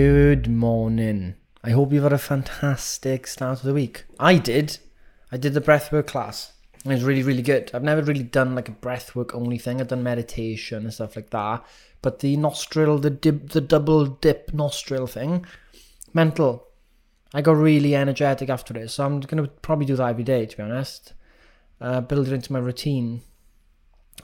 Good morning. I hope you've had a fantastic start of the week. I did. I did the breathwork class. It was really, really good. I've never really done like a breathwork only thing. I've done meditation and stuff like that. But the nostril, the dip, the double dip nostril thing, mental. I got really energetic after this, so I'm gonna probably do that every day. To be honest, uh, build it into my routine.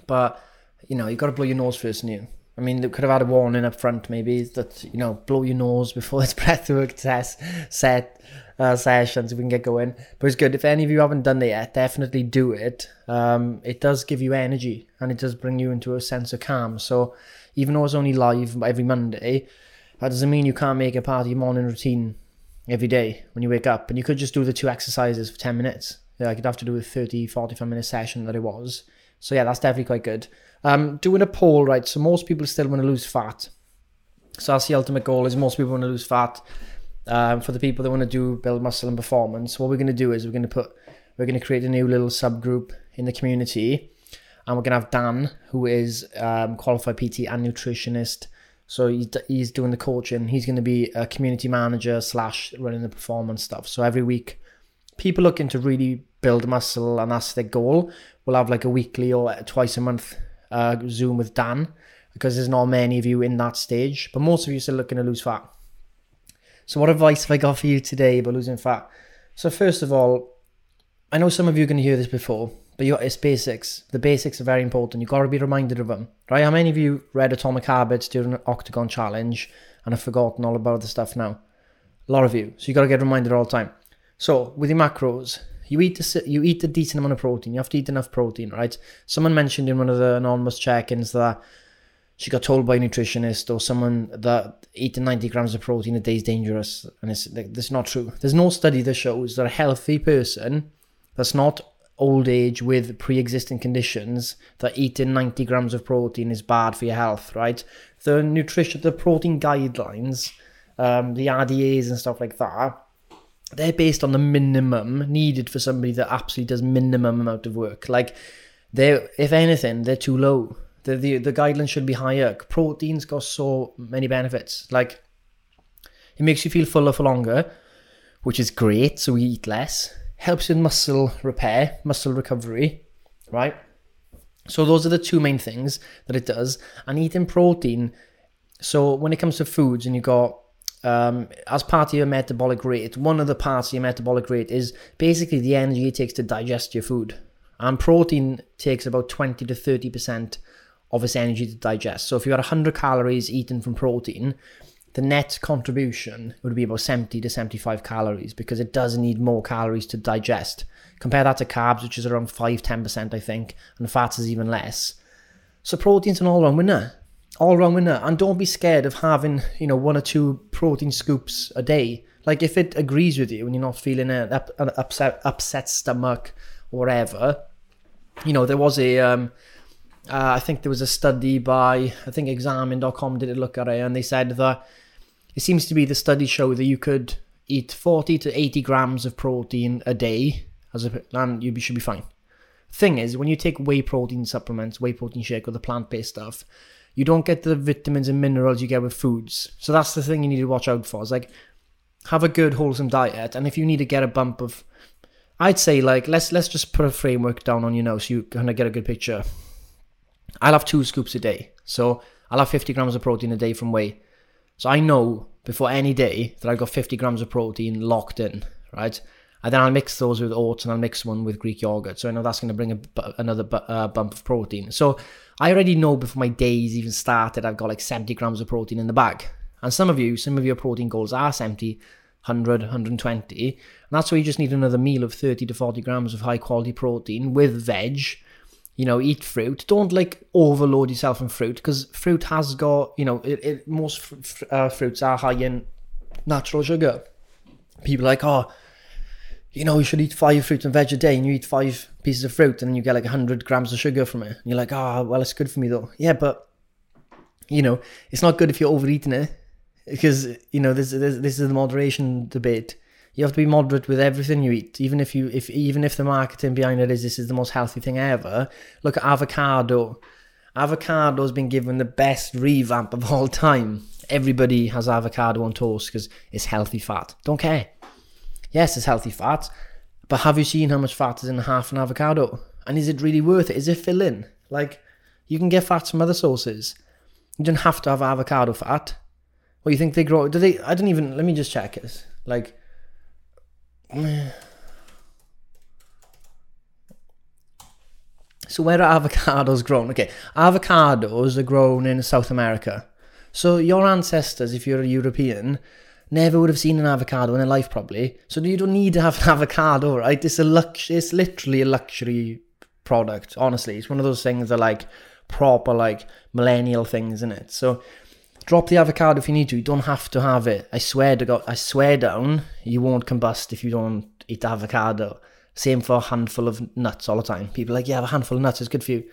But you know, you got to blow your nose first, and you. I mean, they could have had a warning up front, maybe that you know, blow your nose before this breathwork test set uh, sessions. If we can get going, but it's good. If any of you haven't done it yet, definitely do it. Um, it does give you energy, and it does bring you into a sense of calm. So, even though it's only live every Monday, that doesn't mean you can't make it part of your morning routine every day when you wake up. And you could just do the two exercises for 10 minutes. Yeah, I could have to do a 30, 45 minute session that it was. So yeah, that's definitely quite good. Um, doing a poll, right? So most people still want to lose fat. So that's the ultimate goal is most people want to lose fat. Um, for the people that want to do build muscle and performance, what we're going to do is we're going to put, we're going to create a new little subgroup in the community, and we're going to have Dan, who is um, qualified PT and nutritionist. So he's doing the coaching. He's going to be a community manager slash running the performance stuff. So every week, people looking to really build muscle and that's their goal will have like a weekly or twice a month uh, Zoom with Dan because there's not many of you in that stage, but most of you are still looking to lose fat. So, what advice have I got for you today about losing fat? So, first of all, I know some of you are going to hear this before, but you, it's basics. The basics are very important. You've got to be reminded of them, right? How many of you read Atomic Habits during an Octagon Challenge and have forgotten all about the stuff now? A lot of you. So, you've got to get reminded all the time. So, with your macros, you eat a, you eat a decent amount of protein. You have to eat enough protein, right? Someone mentioned in one of the anonymous check-ins that she got told by a nutritionist or someone that eating 90 grams of protein a day is dangerous, and it's like, that's not true. There's no study that shows that a healthy person that's not old age with pre-existing conditions that eating 90 grams of protein is bad for your health, right? The nutrition, the protein guidelines, um, the RDAs and stuff like that they're based on the minimum needed for somebody that absolutely does minimum amount of work. Like they if anything, they're too low. The, the the guidelines should be higher. Protein's got so many benefits. Like it makes you feel fuller for longer, which is great. So we eat less. Helps with muscle repair, muscle recovery, right? So those are the two main things that it does. And eating protein. So when it comes to foods, and you got um, as part of your metabolic rate, one of the parts of your metabolic rate is basically the energy it takes to digest your food. And protein takes about 20 to 30% of its energy to digest. So if you had 100 calories eaten from protein, the net contribution would be about 70 to 75 calories because it does need more calories to digest. Compare that to carbs, which is around 5 10%, I think, and fats is even less. So protein's an all round winner all round winner. And don't be scared of having, you know, one or two protein scoops a day. Like if it agrees with you and you're not feeling an, up, an upset upset stomach whatever, you know, there was a um, uh, I think there was a study by I think examine.com did a look at it and they said that it seems to be the study show that you could eat 40 to 80 grams of protein a day as a and you should be fine. Thing is, when you take whey protein supplements, whey protein shake or the plant-based stuff, you don't get the vitamins and minerals you get with foods. So that's the thing you need to watch out for. It's like have a good wholesome diet, and if you need to get a bump of, I'd say like let's let's just put a framework down on you now so you kind of get a good picture. I'll have two scoops a day, so I'll have 50 grams of protein a day from whey. So I know before any day that I've got 50 grams of protein locked in, right? And then I'll mix those with oats and I'll mix one with Greek yogurt. So I know that's going to bring a, another uh, bump of protein. So I already know before my days even started, I've got like 70 grams of protein in the bag. And some of you, some of your protein goals are 70, 100, 120. And that's why you just need another meal of 30 to 40 grams of high quality protein with veg. You know, eat fruit. Don't like overload yourself in fruit because fruit has got, you know, it, it most fr- uh, fruits are high in natural sugar. People like, oh, you know, you should eat five fruit and veg a day, and you eat five pieces of fruit, and you get like 100 grams of sugar from it. And you're like, oh, well, it's good for me though. Yeah, but, you know, it's not good if you're overeating it because, you know, this, this, this is the moderation debate. You have to be moderate with everything you eat, even if you, if even if the marketing behind it is this is the most healthy thing ever. Look at avocado. Avocado's been given the best revamp of all time. Everybody has avocado on toast because it's healthy fat. Don't care. Yes, it's healthy fat, but have you seen how much fat is in half an avocado? And is it really worth it? Is it filling? Like, you can get fat from other sources. You don't have to have avocado fat. What you think they grow? Do they? I don't even. Let me just check this. Like, so where are avocados grown? Okay, avocados are grown in South America. So your ancestors, if you're a European, never would have seen an avocado in their life probably. So you don't need to have an avocado, right? It's a lux it's literally a luxury product, honestly. It's one of those things that like proper like millennial things in it. So drop the avocado if you need to. You don't have to have it. I swear to God, I swear down, you won't combust if you don't eat avocado. Same for a handful of nuts all the time. People like, yeah, have a handful of nuts, it's good for you.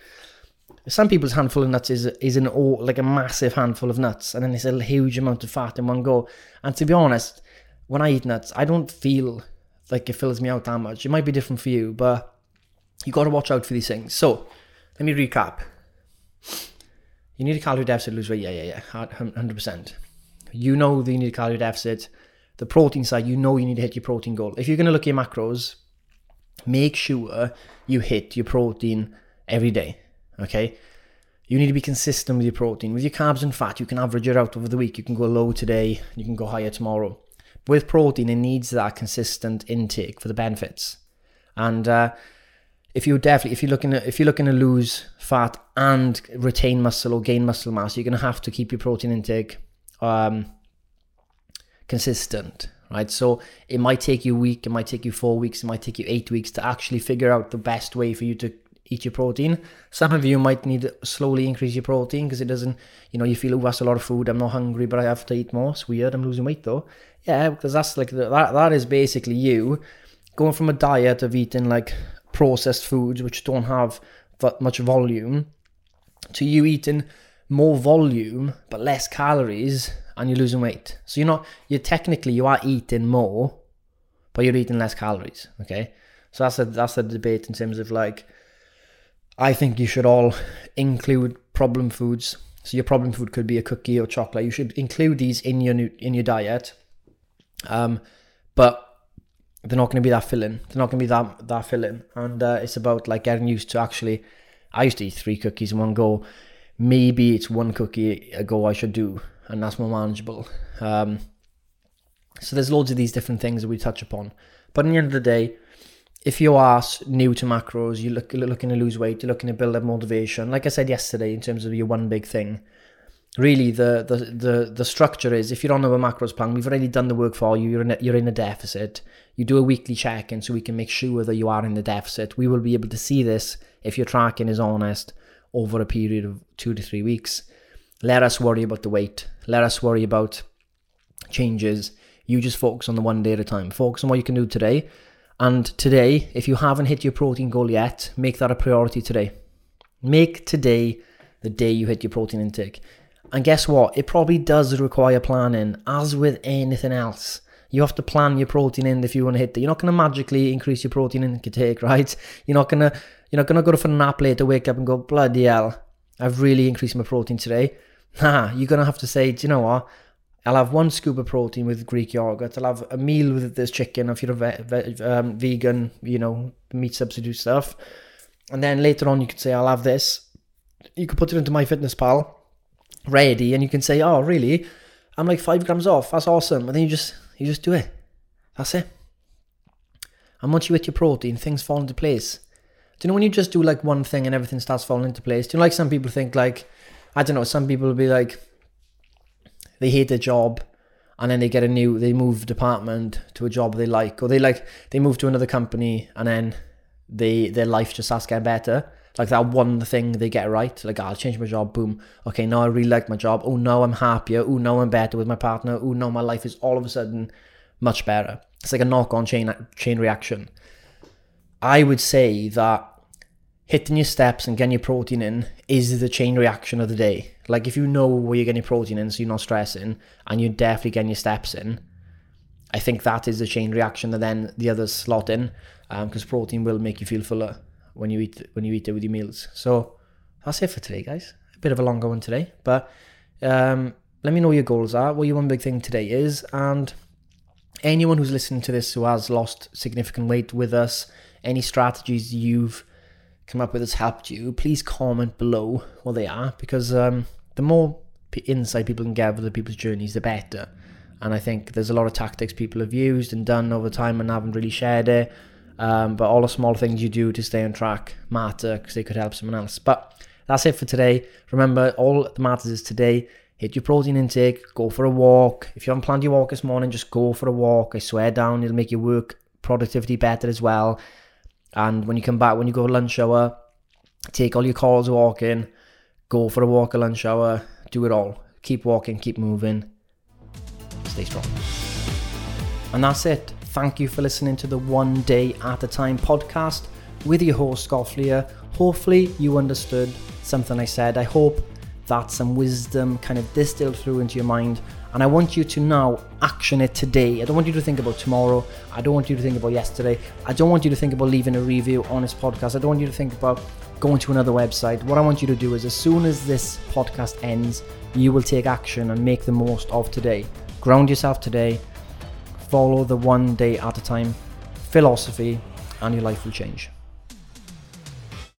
Some people's handful of nuts is is an like a massive handful of nuts, and then it's a huge amount of fat in one go. And to be honest, when I eat nuts, I don't feel like it fills me out that much. It might be different for you, but you got to watch out for these things. So let me recap. You need a calorie deficit to lose weight. Yeah, yeah, yeah, hundred percent. You know that you need a calorie deficit. The protein side, you know you need to hit your protein goal. If you're going to look at your macros, make sure you hit your protein every day. Okay. You need to be consistent with your protein. With your carbs and fat, you can average it out over the week. You can go low today, you can go higher tomorrow. With protein, it needs that consistent intake for the benefits. And uh, if you definitely, if you're looking at, if you're looking to lose fat and retain muscle or gain muscle mass, you're going to have to keep your protein intake um, consistent, right? So it might take you a week, it might take you four weeks, it might take you eight weeks to actually figure out the best way for you to eat your protein. Some of you might need to slowly increase your protein because it doesn't, you know, you feel, oh, that's a lot of food. I'm not hungry, but I have to eat more. It's weird. I'm losing weight though. Yeah, because that's like, that, that is basically you going from a diet of eating like processed foods, which don't have that much volume, to you eating more volume but less calories and you're losing weight. So you're not, you're technically, you are eating more, but you're eating less calories. Okay. So that's a, that's a debate in terms of like, I think you should all include problem foods. So your problem food could be a cookie or chocolate. You should include these in your in your diet. Um, but they're not going to be that filling. They're not going to be that that filling. And uh, it's about like getting used to actually. I used to eat three cookies in one go. Maybe it's one cookie a go I should do, and that's more manageable. Um, so there's loads of these different things that we touch upon. But in the end of the day, if you are new to macros, you're, look, looking to lose weight, you're looking to build up motivation. Like I said yesterday, in terms of your one big thing, really the the the, the structure is if you're on a macros plan, we've already done the work for you. You're in a, you're in a deficit. You do a weekly check in so we can make sure that you are in the deficit. We will be able to see this if your tracking is honest over a period of two to three weeks. Let us worry about the weight. Let us worry about changes. You just focus on the one day at a time. Focus on what you can do today and today, if you haven't hit your protein goal yet, make that a priority today. Make today the day you hit your protein intake. And guess what? It probably does require planning, as with anything else. You have to plan your protein in if you want to hit that. You're not going to magically increase your protein intake, right? You're not going to you're not going to go for a nap later, wake up and go, bloody hell, I've really increased my protein today. Nah, you're going to have to say, do you know what? I'll have one scoop of protein with Greek yogurt. I'll have a meal with this chicken if you're a ve- ve- um, vegan, you know, meat substitute stuff. And then later on, you could say, I'll have this. You could put it into MyFitnessPal, ready, and you can say, oh, really? I'm like five grams off. That's awesome. And then you just you just do it. That's it. And once you hit your protein, things fall into place. Do you know when you just do like one thing and everything starts falling into place? Do you know like some people think like, I don't know, some people will be like, they hate their job and then they get a new they move department to a job they like or they like they move to another company and then they their life just starts getting better like that one thing they get right. Like, ah, I'll change my job, boom. Okay, now I really like my job. Oh, now I'm happier. Oh, now I'm better with my partner. Oh, now my life is all of a sudden much better. It's like a knock on chain, chain reaction. I would say that hitting your steps and getting your protein in is the chain reaction of the day. Like if you know where you're getting protein in, so you're not stressing, and you're definitely getting your steps in, I think that is the chain reaction that then the others slot in, because um, protein will make you feel fuller when you eat when you eat it with your meals. So that's it for today, guys. A bit of a longer one today, but um, let me know your goals are, what your one big thing today is, and anyone who's listening to this who has lost significant weight with us, any strategies you've come up with that's helped you, please comment below what they are because um, the more insight people can get with the people's journeys, the better. And I think there's a lot of tactics people have used and done over time and haven't really shared it. Um, but all the small things you do to stay on track matter because they could help someone else. But that's it for today. Remember, all that matters is today. Hit your protein intake, go for a walk. If you haven't planned your walk this morning, just go for a walk. I swear down, it'll make your work productivity better as well. And when you come back, when you go lunch hour, take all your calls walking, go for a walk, a lunch hour, do it all. Keep walking, keep moving, stay strong. And that's it. Thank you for listening to the One Day at a Time podcast with your host, Gofflier. Hopefully, you understood something I said. I hope that some wisdom kind of distilled through into your mind and I want you to now action it today. I don't want you to think about tomorrow. I don't want you to think about yesterday. I don't want you to think about leaving a review on this podcast. I don't want you to think about going to another website. What I want you to do is as soon as this podcast ends, you will take action and make the most of today. Ground yourself today. Follow the one day at a time philosophy, and your life will change.